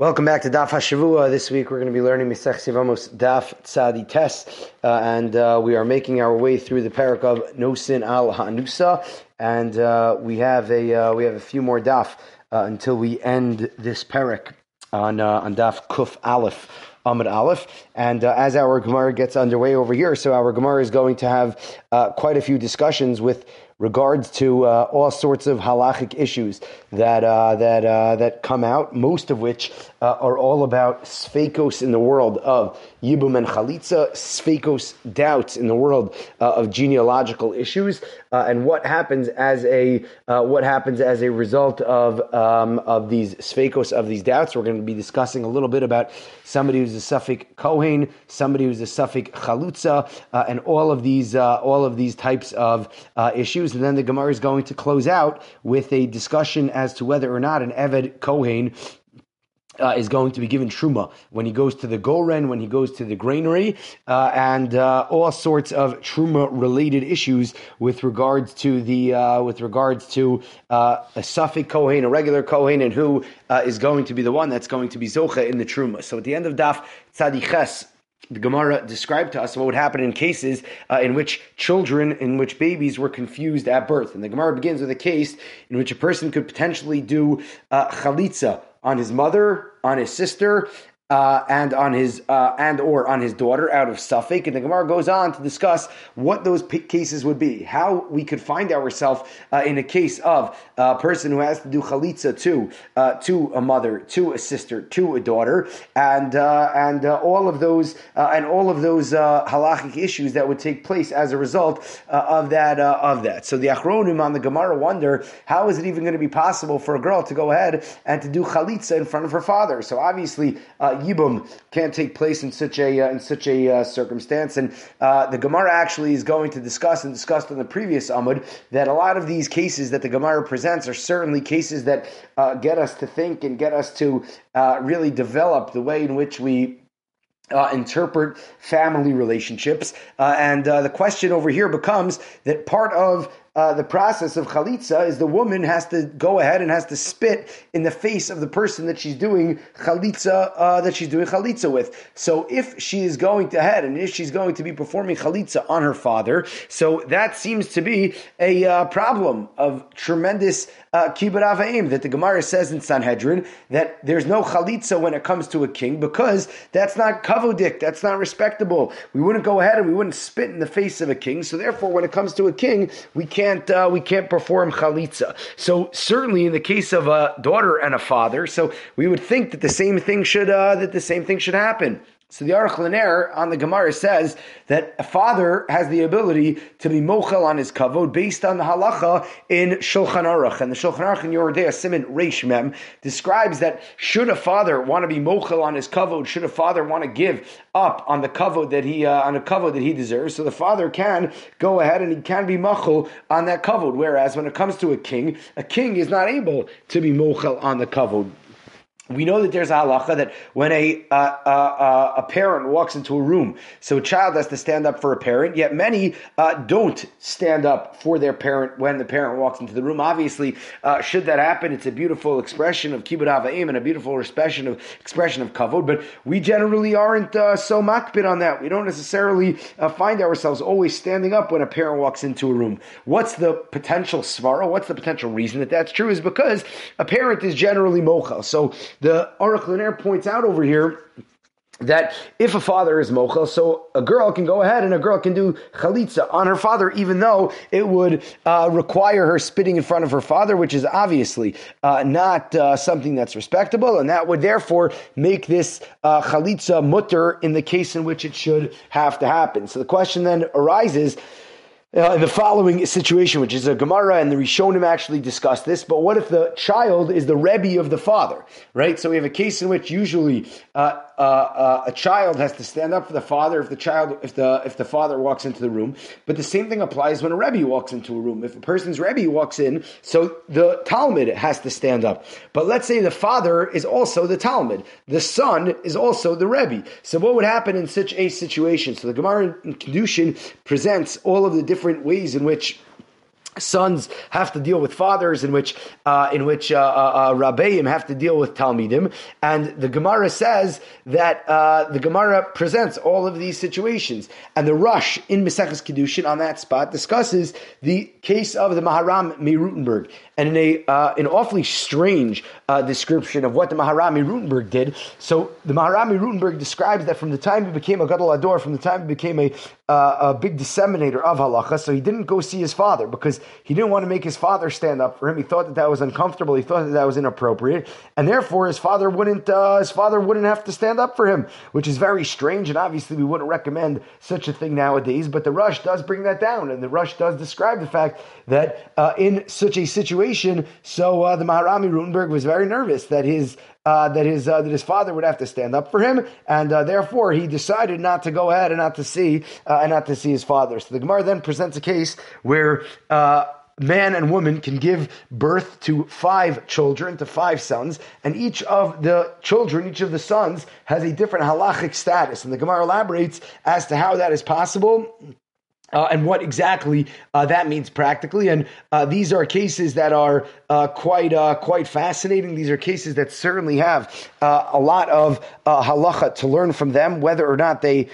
Welcome back to Daf Hashavua. This week we're going to be learning Maseches Yevamos Daf Tzadi Tes, uh, and uh, we are making our way through the parak of Nosin Al Hanusa, and uh, we have a uh, we have a few more Daf uh, until we end this parak on uh, on Daf Kuf Aleph. Amud Aleph. And uh, as our Gemara gets underway over here, so our Gemara is going to have uh, quite a few discussions with regards to uh, all sorts of halachic issues that uh, that uh, that come out, most of which uh, are all about sfekos in the world of yibum and chalitza, sfekos doubts in the world uh, of genealogical issues, uh, and what happens as a what happens as a result of um, of these sfekos of these doubts. We're going to be discussing a little bit about somebody who's a safek kohen, somebody who's a safek chalutza, and all of these all of these types of issues and then the Gemara is going to close out with a discussion as to whether or not an Eved Kohen uh, is going to be given truma when he goes to the goren, when he goes to the granary, uh, and uh, all sorts of truma related issues with regards to the uh, with regards to uh, a safek kohen, a regular kohen, and who uh, is going to be the one that's going to be zocha in the truma. So at the end of daf tzadiches the Gemara described to us what would happen in cases uh, in which children, in which babies were confused at birth. And the Gemara begins with a case in which a person could potentially do uh, chalitza on his mother, on his sister, uh, and on his uh, and or on his daughter out of safek. And the Gemara goes on to discuss what those p- cases would be, how we could find ourselves uh, in a case of a person who has to do chalitza to uh, to a mother, to a sister, to a daughter, and uh, and uh, all of those and all of those halachic issues that would take place as a result of that of that. So the Achronim on the Gemara wonder how is it even going to be possible for a girl to go ahead and to do chalitza in front of her father? So obviously yibum can't take place in such a uh, in such a uh, circumstance. And uh, the Gemara actually is going to discuss and discussed in the previous Amud that a lot of these cases that the Gemara presents are certainly cases that uh, get us to think and get us to uh, really develop the way in which we uh, interpret family relationships. Uh, and uh, the question over here becomes that part of uh, the process of chalitza is the woman has to go ahead and has to spit in the face of the person that she's doing chalitza uh, that she's doing chalitza with. So if she is going to head and if she's going to be performing chalitza on her father, so that seems to be a uh, problem of tremendous uh, kibbut avaim that the Gemara says in Sanhedrin that there's no chalitza when it comes to a king because that's not kavodik, that's not respectable. We wouldn't go ahead and we wouldn't spit in the face of a king. So therefore, when it comes to a king, we can't can't uh, we can't perform chalitza. So certainly in the case of a daughter and a father, so we would think that the same thing should uh, that the same thing should happen. So the Aruch LaNer on the Gemara says that a father has the ability to be mochel on his kavod based on the halacha in Shulchan Aruch. And the Shulchan Aruch in Yoredea Siman Reish Mem describes that should a father want to be mochel on his kavod, should a father want to give up on the kavod that he uh, on a kavod that he deserves, so the father can go ahead and he can be mochel on that kavod. Whereas when it comes to a king, a king is not able to be mochel on the kavod. We know that there's a halacha that when a, uh, uh, uh, a parent walks into a room, so a child has to stand up for a parent, yet many uh, don't stand up for their parent when the parent walks into the room. Obviously, uh, should that happen, it's a beautiful expression of kibbut avayim and a beautiful expression of expression of kavod, but we generally aren't uh, so makpid on that. We don't necessarily find ourselves always standing up when a parent walks into a room. What's the potential svara? What's the potential reason that that's true? Is because a parent is generally mochel. So the Aruch LaNer points out over here that if a father is mochel, so a girl can go ahead and a girl can do chalitza on her father, even though it would uh, require her spitting in front of her father, which is obviously uh, not uh, something that's respectable, and that would therefore make this uh, chalitza mutter in the case in which it should have to happen. So the question then arises uh, in the following situation, which is a Gemara, and the Rishonim actually discuss this. But what if the child is the Rebbe of the father, right? So we have a case in which usually uh, uh, uh, a child has to stand up for the father if the child, if the if the father walks into the room. But the same thing applies when a Rebbe walks into a room. If a person's Rebbe walks in, so the talmid has to stand up. But let's say the father is also the talmid, the son is also the Rebbe. So what would happen in such a situation? So the Gemara in Kiddushin presents all of the different different ways in which sons have to deal with fathers, in which uh, in which uh, uh, uh, rabbeim have to deal with talmidim, and the Gemara says that uh, the Gemara presents all of these situations, and the Rosh in Maseches Kiddushin on that spot discusses the case of the Maharam Rothenburg, and in a uh, an awfully strange description of what the Maharami Rothenburg did. So the Maharami Rothenburg describes that from the time he became a Gadol HaDor, from the time he became a, a big disseminator of halacha, so he didn't go see his father because he didn't want to make his father stand up for him. He thought that that was uncomfortable. He thought that that was inappropriate, and therefore his father wouldn't uh, his father wouldn't have to stand up for him, which is very strange. And obviously, we wouldn't recommend such a thing nowadays. But the Rosh does bring that down, and the Rosh does describe the fact that uh, in such a situation, so uh, the Maharami Rothenburg was very nervous that his uh, that his uh, that his father would have to stand up for him, and uh, therefore he decided not to go ahead and not to see uh, and not to see his father. So the Gemara then presents a case where uh, man and woman can give birth to five children, to five sons, and each of the children, each of the sons, has a different halachic status. And the Gemara elaborates as to how that is possible. Uh, and what exactly uh, that means practically, and uh, these are cases that are uh, quite uh, quite fascinating. These are cases that certainly have uh, a lot of halacha to learn from them, whether or not they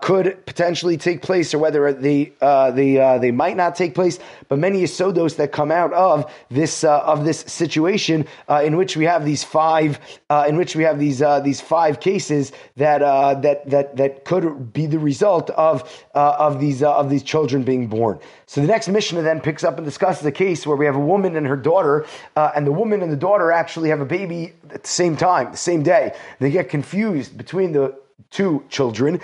could potentially take place, or whether they they they might not take place. But many yisodos that come out of this of this situation in which we have these five in which we have these these five cases that that that that could be the result of of these of these these children being born. So the next Mishnah then picks up and discusses a case where we have a woman and her daughter, uh, and the woman and the daughter actually have a baby at the same time, the same day. They get confused between the two children.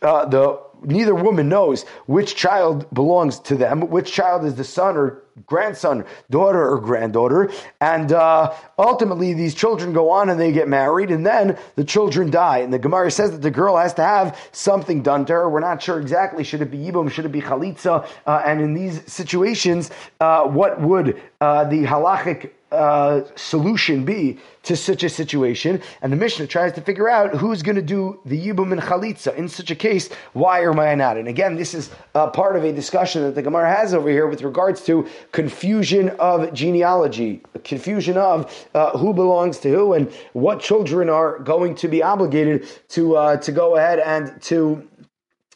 Uh, the neither woman knows which child belongs to them, which child is the son or grandson, daughter or granddaughter, and uh, ultimately these children go on and they get married, and then the children die. And the Gemara says that the girl has to have something done to her. We're not sure exactly. Should it be yibum? Should it be chalitza? Uh, and in these situations, uh, what would uh, the halachic uh, solution be to such a situation? And the Mishnah tries to figure out who's going to do the Yibum and Chalitza. In such a case, why or why not? And again, this is uh, part of a discussion that the Gemara has over here with regards to confusion of genealogy, confusion of uh, who belongs to who, and what children are going to be obligated to, uh, to go ahead and to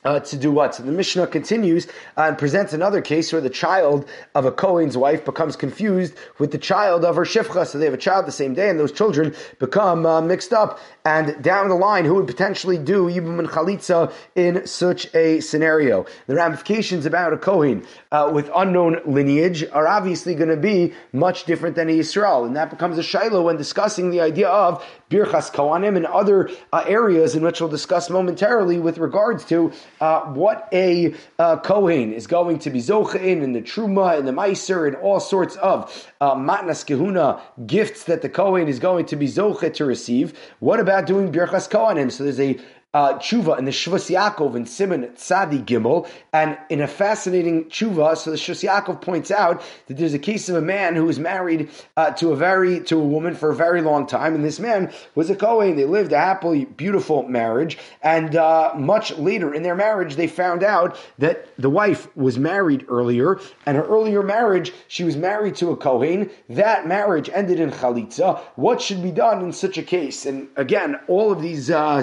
uh, to do what? So the Mishnah continues and presents another case where the child of a Kohen's wife becomes confused with the child of her Shifcha. So they have a child the same day, and those children become uh, mixed up. And down the line, who would potentially do Yibum and Chalitza in such a scenario? The ramifications about a Kohen uh, with unknown lineage are obviously going to be much different than a Yisrael. And that becomes a Shiloh when discussing the idea of Birchas Kohanim and other uh, areas in which we'll discuss momentarily with regards to uh, what a uh, Kohen is going to be Zocha in, and the Truma, and the Meiser, and all sorts of uh, Matnas Kehuna gifts that the Kohen is going to be Zocha to receive. What about doing Birchas Kohanim? So there's a uh, tshuva in the Shvus Yaakov and Siman Tzadi Gimel, and in a fascinating tshuva, so the Shvus Yaakov points out that there's a case of a man who was married uh, to a very to a woman for a very long time, and this man was a Kohen. They lived a happily, beautiful marriage, and uh, much later in their marriage, they found out that the wife was married earlier, and her earlier marriage, she was married to a Kohen. That marriage ended in chalitza. What should be done in such a case? And again, all of these uh,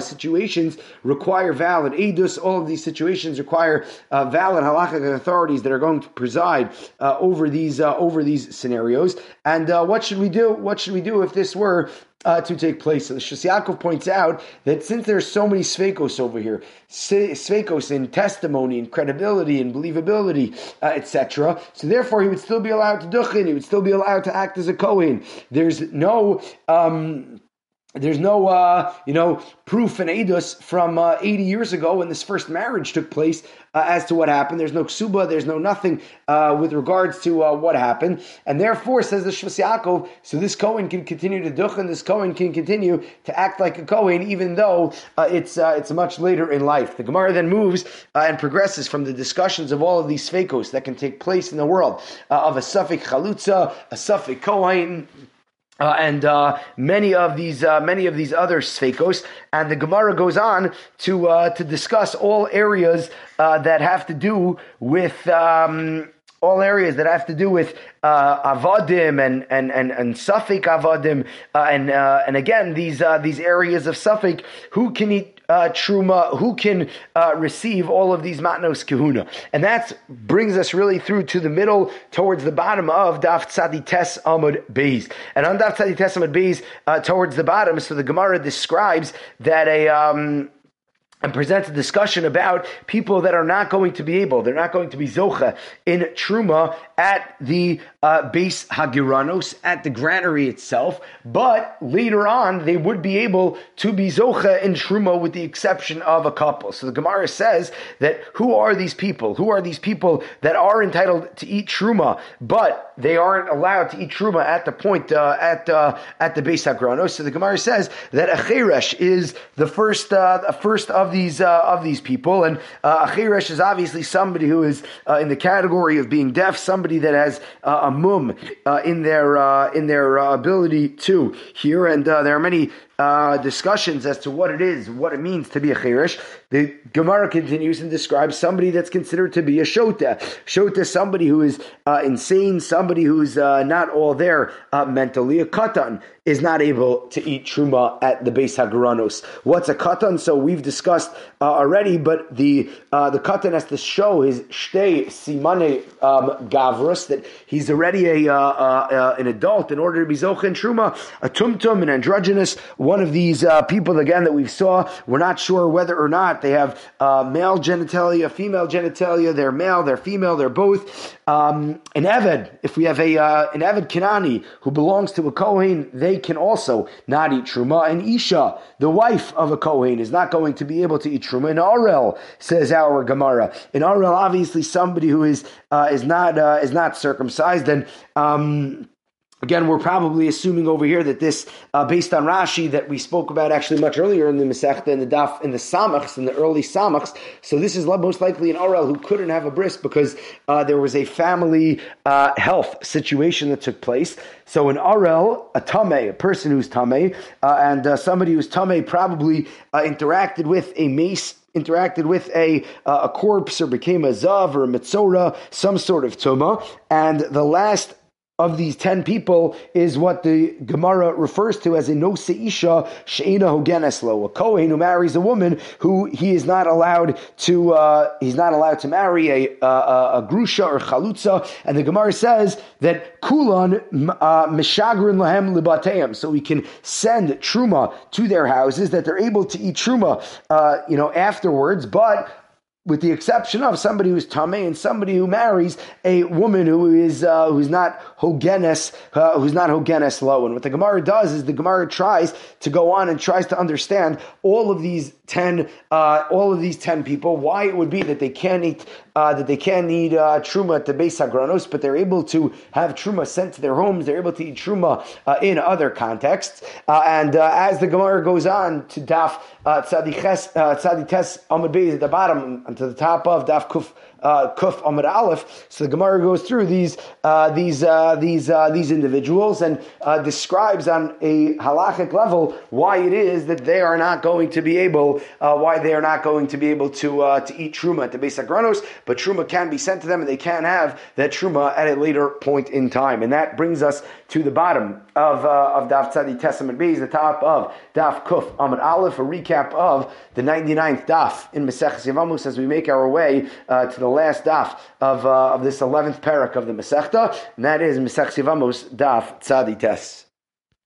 require valid edus. All of these situations require uh, valid halachic authorities that are going to preside uh, over these uh, over these scenarios. And uh, what should we do? What should we do if this were uh, to take place. So the points out that since there's so many sveikos over here, sveikos in testimony and credibility and believability, uh, etc., so therefore he would still be allowed to duchin, he would still be allowed to act as a kohen. There's no. Um, there's no, uh, you know, proof in Eidos from uh, 80 years ago when this first marriage took place uh, as to what happened. There's no ksuba, there's no nothing uh, with regards to uh, what happened. And therefore, says the Shvus Yaakov, so this Kohen can continue to duch and this Kohen can continue to act like a Kohen even though uh, it's, it's much later in life. The Gemara then moves and progresses from the discussions of all of these fakos that can take place in the world of a safek chalutza, a safek Kohen, uh, and uh, many of these uh, many of these other sfekos, and the Gemara goes on to uh, to discuss all areas uh, that have to do with. Um, all areas that have to do with uh, avodim and and and and suffik avodim, uh, and uh, and again these uh, these areas of suffik. Who can eat uh, truma? Who can uh, receive all of these matnos kahuna? And that brings us really through to the middle, towards the bottom of Daf Tzadi Tes Amud Beis. And on Daf Tzadi Tes Amud Beis, towards the bottom, so the Gemara describes that a um, and presents a discussion about people that are not going to be able, they're not going to be zocha in truma at the uh, Beis Hagranos, at the granary itself, but later on they would be able to be zocha in truma with the exception of a couple. So the Gemara says that who are these people? Who are these people that are entitled to eat truma, but they aren't allowed to eat truma at the point uh, at uh, at the Beis Hagranos? So the Gemara says that a is the first uh, first of of these uh, of these people, and uh, Achiresh is obviously somebody who is uh, in the category of being deaf, somebody that has uh, a mum uh, in their uh, in their ability to hear, and there are many uh, discussions as to what it is, what it means to be a chirish. The Gemara continues and describes somebody that's considered to be a shota. Shota, somebody who is uh, insane, somebody who's uh, not all there uh, mentally. A katan is not able to eat truma at the Beis Hagranos. What's a katan? So we've discussed uh, already, but the the katan has to show his shtei simane um, that he's already a an adult in order to be zoch and truma, a tumtum, an androgynous one of these uh, people again that we saw. We're not sure whether or not they have uh, male genitalia, female genitalia. They're male, they're female, they're both. Um, an Eved, if we have a uh, an Eved Kanani who belongs to a Kohen, they can also not eat truma. And Isha, the wife of a Kohen, is not going to be able to eat truma. In Arel, says our Gemara. In Arel, obviously somebody who is uh, is not uh, is not circumcised and. Um, Again, we're probably assuming over here that this, uh, based on Rashi that we spoke about actually much earlier in the Masechta in the Daf in the Samachs in the early Samachs. So this is most likely an Arel who couldn't have a bris because uh, there was a family uh, health situation that took place. So an Arel, a Tame, a person who's Tame, uh, and uh, somebody who's Tame probably uh, interacted with a meis interacted with a uh, a corpse or became a zav or a mitzora, some sort of tuma, and the last of these 10 people is what the Gemara refers to as a no seisha she'ina hogeneslo, a Kohen who marries a woman who he is not allowed to, uh, he's not allowed to marry a, a, a grusha or chalutza. And the Gemara says that kulan uh, mishagrin lahem libateim. So we can send truma to their houses that they're able to eat truma, uh, you know, afterwards, but with the exception of somebody who's tame and somebody who marries a woman who is uh, who's not hogenes, uh, who's not hogenes low. And what the Gemara does is the Gemara tries to go on and tries to understand all of these ten, uh, all of these ten people, why it would be that they can't eat uh, that they can't eat uh, truma at the Beis Hagranos, but they're able to have truma sent to their homes. They're able to eat truma uh, in other contexts. Uh, and uh, as the Gemara goes on to Daf uh, Tzadiches Tzadites Amud at the bottom to the top of Daf Kuf uh, Kuf Amud Aleph. So the Gemara goes through these uh, these uh, these uh, these individuals and uh, describes on a halachic level why it is that they are not going to be able uh, why they are not going to be able to to eat truma at the Beis Hagranos, but truma can be sent to them and they can have that truma at a later point in time. And that brings us to the bottom of of Daf Tzadi Tes Amud Beis, the top of Daf Kuf Amud Aleph, a recap of the 99th Daf in Maseches Yevamos as we make our way to the the last daf of, uh, of this 11th parak of the Masechta, and that is Maseches Yevamos daf Tzadi Tes.